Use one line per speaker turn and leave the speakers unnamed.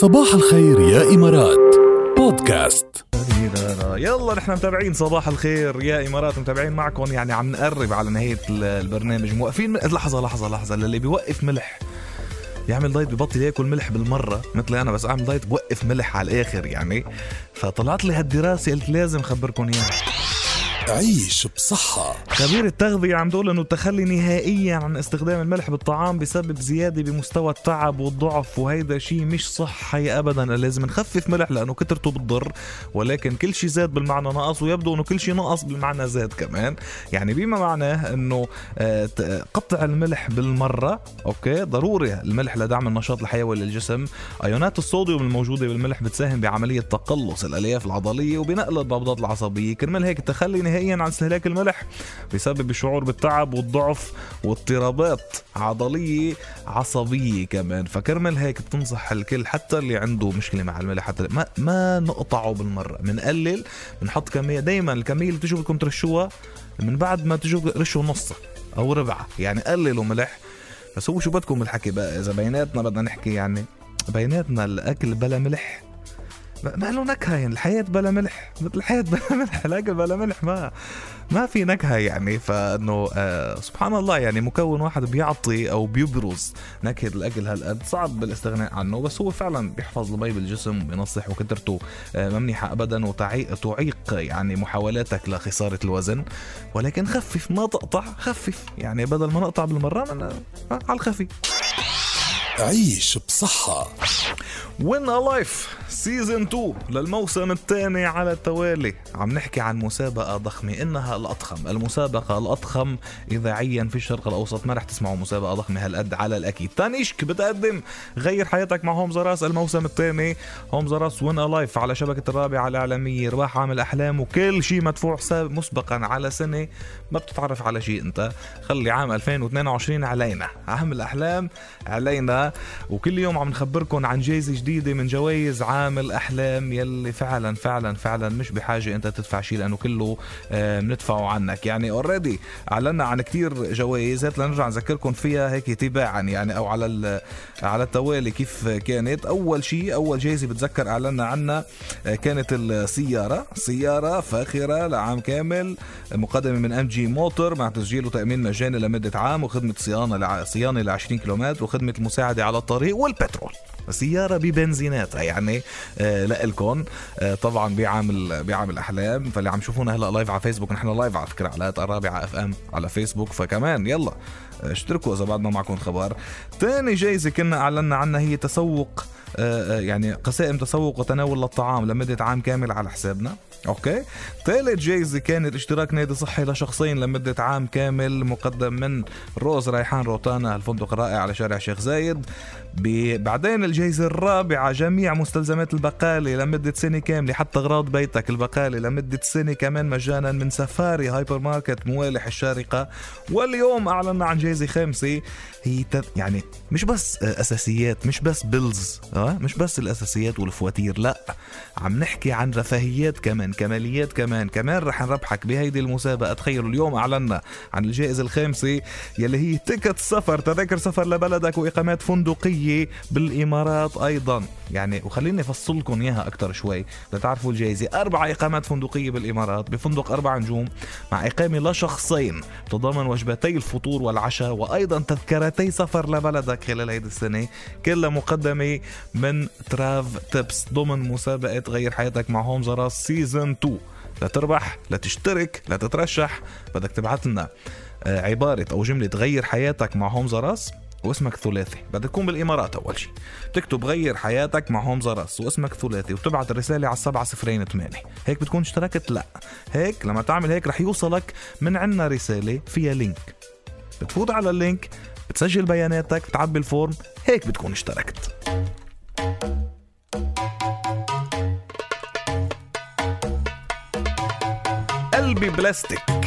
صباح الخير يا إمارات. بودكاست.
يلا نحن متابعين صباح الخير يا إمارات. متابعين معكم يعني عم نقرب على نهاية البرنامج. موقفين لحظة لحظة لحظة. للي بيوقف ملح يعمل دايت ببطل ياكل ملح بالمرة مثلي أنا بس أعمل دايت بوقف ملح على الآخر يعني. فطلعت لي هالدراسة قلت لازم خبركم إياها.
عيش بصحة.
خبير التغذية عم تقول إنه التخلي نهائيا عن استخدام الملح بالطعام بسبب زيادة بمستوى التعب والضعف وهيدا شيء مش صحي ابدا. لازم نخفف ملح لأنه كترته بتضر ولكن كل شيء زاد بالمعنى نقص ويبدو إنه كل شيء نقص بالمعنى زاد كمان. يعني بما معناه إنه آه، قطع الملح بالمرة أوكي؟ ضروري الملح لدعم النشاط الحيوي للجسم. أيونات الصوديوم الموجودة بالملح بتساهم بعملية تقلص الألياف العضلية وبنقل النبضات العصبية. كرمال هيك التخلي نهائيا عن استهلاك الملح بسبب الشعور بالتعب والضعف واضطرابات عضلية عصبية كمان. فكرمال هيك بتنصح الكل حتى اللي عنده مشكلة مع الملح حتى ما, ما نقطعه بالمرة. بنقلل بنحط كمية. دايما الكمية اللي بتجوا بدكم ترشوها من بعد ما تجوا رشوا نصها أو ربعها يعني قللوا ملح. بس هو شو بدكم الحكي بقى؟ إذا بيناتنا بدنا نحكي يعني بيناتنا الأكل بلا ملح. ما له نكهة يعني الحياة بلا ملح. الحياة بلا ملح الاكل بلا ملح ما ما في نكهة يعني. فإنه آه سبحان الله يعني مكون واحد بيعطي أو بيبرز نكهة الأكل هالقد. صعب بالاستغناء عنه بس هو فعلا بيحفظ المي بالجسم وبينصح وكترته آه ما منيحه ابدا وتعيق يعني محاولاتك لخسارة الوزن. ولكن خفف ما تقطع خفف يعني. بدل ما نقطع بالمرة آه على الخفيف
عيش بصحة.
Win Life season 2 للموسم الثاني على التوالي. عم نحكي عن مسابقة ضخمة. إنها الأضخم. المسابقة الأضخم. إذاعيا في الشرق الأوسط ما رح تسمعوا مسابقة ضخمة هالقد على الأكيد. تانيشك بتقدم. غير حياتك مع Homes R Us الموسم الثاني. Homes R Us Win Life على شبكة الرابعة الإعلامية. رباح عامل أحلام وكل شيء مدفوع مسبقا على سنة. ما بتتعرف على شيء أنت. خلي عام 2022 علينا. عام الأحلام علينا. وكل يوم عم نخبركم عن جايزة جديدة من جوائز عام الأحلام يلي فعلا فعلا فعلا مش بحاجة أنت تدفع شيء لأنه كله بندفعه عنك. يعني already أعلنا عن كتير جوائز لنرجع نذكركم فيها هيك تباعا يعني أو على على التوالي كيف كانت. أول شيء أول جايزة بتذكر أعلنا عنها كانت السيارة سيارة فاخرة لعام كامل مقدمة من MG Motor مع تسجيل وتأمين مجاني لمدة عام وخدمة صيانة صيانة ل 20 كيلومتر وخدمة المساعدة على الطريق والبترول. سيارة ببنزيناتها يعني آه لإلكم آه طبعا بعمل بعمل أحلام. فاللي عم شوفونا هلأ live على فيسبوك نحن live على فكرة على الرابعه FM على فيسبوك فكمان يلا اشتركوا إذا بعد ما معكم خبر. تاني جايزة كنا أعلنا عنها هي تسوق آه يعني قسائم تسوق وتناول للطعام لمدة عام كامل على حسابنا. okay. ثالث جايزة كانت اشتراك نادي صحي لشخصين لمدة عام كامل مقدم من روز ريحان روتانا الفندق الرائع على شارع شيخ زايد. بعدين الجائزة الرابعة جميع مستلزمات البقالة لمدة سنة كاملة حتى أغراض بيتك البقالة لمدة سنة كمان مجانا من سفاري هايبر ماركت مويلح الشارقة. واليوم أعلنا عن جائزة خامسة هي يعني مش بس أساسيات مش بس bills أه؟ مش بس الأساسيات والفواتير لا. عم نحكي عن رفاهيات كمان. كماليات كمان كمان رح نربحك بهيدي المسابقة. تخيلوا اليوم أعلنا عن الجائزة الخامسة يلي هي ticket سفر تذاكر سفر لبلدك وإقامات فندقية بالإمارات أيضا. يعني وخليني أفصل لكم إياها أكثر شوي. لتعرفوا الجائزة أربع إقامات فندقية بالإمارات بفندق أربع نجوم مع إقامة لشخصين تضمن وجبتي الفطور والعشاء وأيضا تذكرتي سفر لبلدك خلال هيدي السنة. كلها مقدمة من Travel Tips ضمن مسابقة غير حياتك مع هوم زراس season 2 لتربح لتشترك لتترشح بدك تبعث لنا عبارة أو جملة غير حياتك مع هوم زراس واسمك ثلاثي. بدك تكون بالإمارات أول شيء تكتب غير حياتك مع هوم زراس واسمك ثلاثي وتبعت الرسالة على السبعة صفرين ثمانية. هيك بتكون اشتركت؟ لا. هيك لما تعمل هيك رح يوصلك من عنا رسالة فيها link بتفوت على ال link بتسجل بياناتك بتعبي ال form هيك بتكون اشتركت. will be blessed.